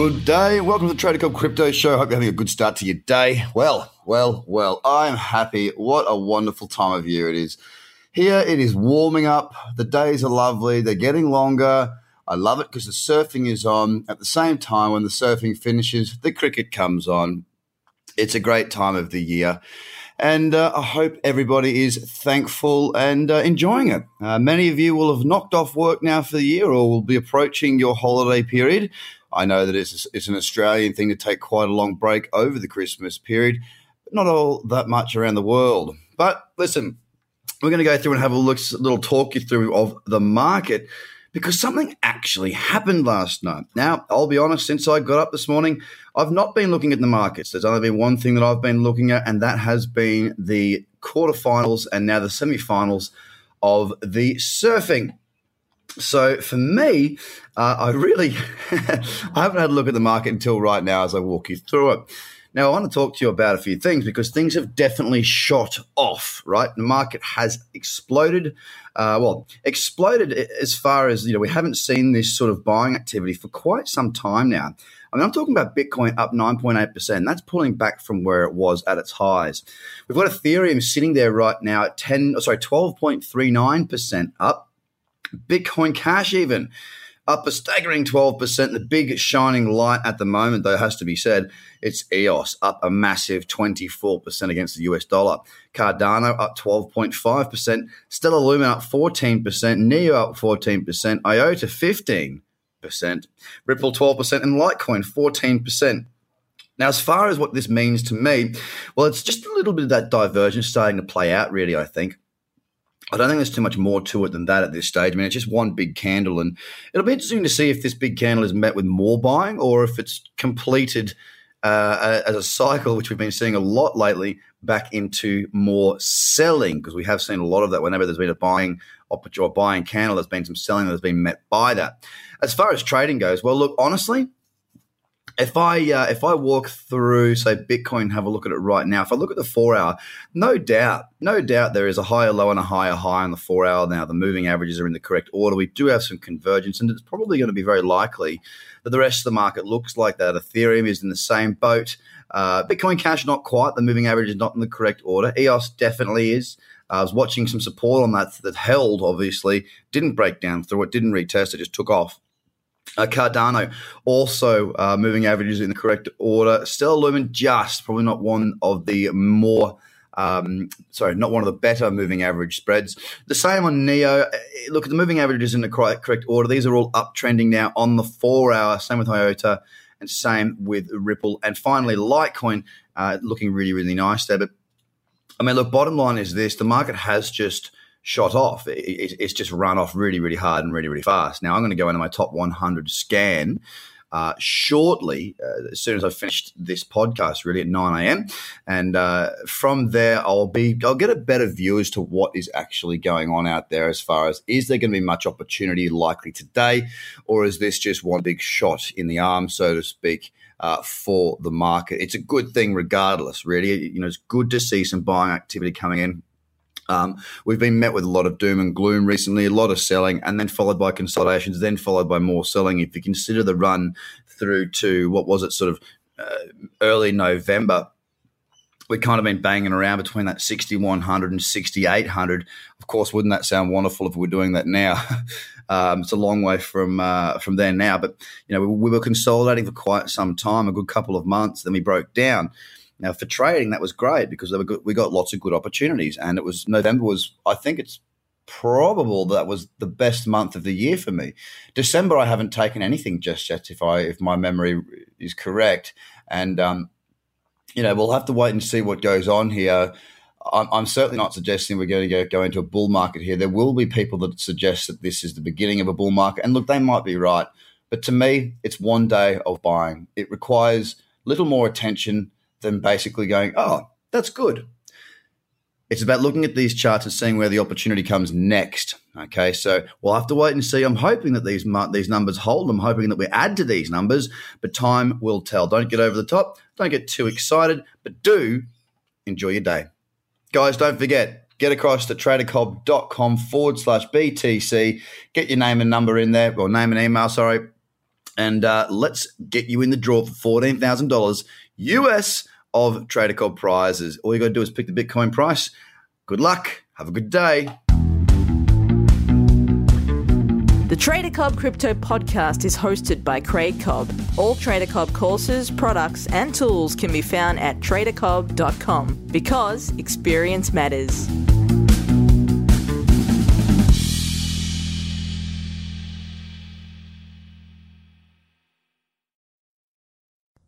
Good day. Welcome to the Trader Cobb Crypto Show. Hope you're having a good start to your day. Well, well, well, I'm happy. What a wonderful time of year it is. Here it is warming up. The days are lovely. They're getting longer. I love it because the surfing is on. At the same time, when the surfing finishes, the cricket comes on. It's a great time of the year. And uh, I hope everybody is thankful and uh, enjoying it. Uh, many of you will have knocked off work now for the year or will be approaching your holiday period. I know that it's, it's an Australian thing to take quite a long break over the Christmas period, but not all that much around the world. But listen, we're going to go through and have a look, a little talk you through of the market because something actually happened last night. Now, I'll be honest, since I got up this morning, I've not been looking at the markets. There's only been one thing that I've been looking at, and that has been the quarterfinals and now the semifinals of the surfing. So for me, uh, I really I haven't had a look at the market until right now as I walk you through it. Now, I want to talk to you about a few things because things have definitely shot off, right? The market has exploded. Uh, well, exploded as far as, you know, we haven't seen this sort of buying activity for quite some time now. I mean, I'm talking about Bitcoin up 9.8%. That's pulling back from where it was at its highs. We've got Ethereum sitting there right now at 10, sorry, 12.39% up. Bitcoin Cash, even up a staggering 12%. The big shining light at the moment, though, has to be said, it's EOS up a massive 24% against the US dollar. Cardano up 12.5%. Stellar Lumen up 14%. NEO up 14%. IOTA 15%. Ripple 12%. And Litecoin 14%. Now, as far as what this means to me, well, it's just a little bit of that divergence starting to play out, really, I think. I don't think there's too much more to it than that at this stage. I mean, it's just one big candle, and it'll be interesting to see if this big candle is met with more buying or if it's completed uh, as a cycle, which we've been seeing a lot lately, back into more selling because we have seen a lot of that. Whenever there's been a buying opportunity or buying candle, there's been some selling that's been met by that. As far as trading goes, well, look, honestly, if I uh, if I walk through say Bitcoin, have a look at it right now. If I look at the four hour, no doubt, no doubt there is a higher low and a higher high on the four hour now. The moving averages are in the correct order. We do have some convergence, and it's probably going to be very likely that the rest of the market looks like that. Ethereum is in the same boat. Uh, Bitcoin Cash not quite. The moving average is not in the correct order. EOS definitely is. I was watching some support on that that held. Obviously, didn't break down through it, didn't retest. It just took off. Uh, Cardano also uh, moving averages in the correct order. Stellar Lumen just probably not one of the more um, sorry, not one of the better moving average spreads. The same on Neo. Uh, look at the moving averages in the correct order. These are all uptrending now on the four hour. Same with IOTA and same with Ripple. And finally, Litecoin uh, looking really, really nice there. But I mean, look, bottom line is this: the market has just shot off. It, it, it's just run off really, really hard and really, really fast. Now I'm going to go into my top 100 scan uh, shortly, uh, as soon as I've finished this podcast, really at 9 a.m. And uh, from there, I'll be I'll get a better view as to what is actually going on out there. As far as is there going to be much opportunity likely today, or is this just one big shot in the arm, so to speak? Uh, for the market, it's a good thing regardless. Really, you know, it's good to see some buying activity coming in um, we've been met with a lot of doom and gloom recently, a lot of selling, and then followed by consolidations, then followed by more selling. If you consider the run through to what was it, sort of uh, early November, we kind of been banging around between that 6100 and 6800. Of course, wouldn't that sound wonderful if we were doing that now? um, it's a long way from uh, from there now, but you know we, we were consolidating for quite some time, a good couple of months. Then we broke down. Now for trading, that was great because good, we got lots of good opportunities, and it was November was I think it's probable that was the best month of the year for me. December, I haven't taken anything just yet, if I if my memory is correct, and um, you know we'll have to wait and see what goes on here. I'm, certainly not suggesting we're going to go, go into a bull market here. There will be people that suggest that this is the beginning of a bull market, and look, they might be right, but to me, it's one day of buying. It requires little more attention than basically going, "Oh, that's good." It's about looking at these charts and seeing where the opportunity comes next. Okay, so we'll have to wait and see. I'm hoping that these these numbers hold. I'm hoping that we add to these numbers, but time will tell. Don't get over the top. Don't get too excited, but do enjoy your day, guys. Don't forget. Get across to tradercobb.com forward slash BTC. Get your name and number in there, or name and email, sorry. And uh, let's get you in the draw for $14,000 US of Trader Cobb prizes. All you got to do is pick the Bitcoin price. Good luck. Have a good day. The Trader Cobb Crypto Podcast is hosted by Craig Cobb. All Trader Cobb courses, products, and tools can be found at tradercobb.com because experience matters.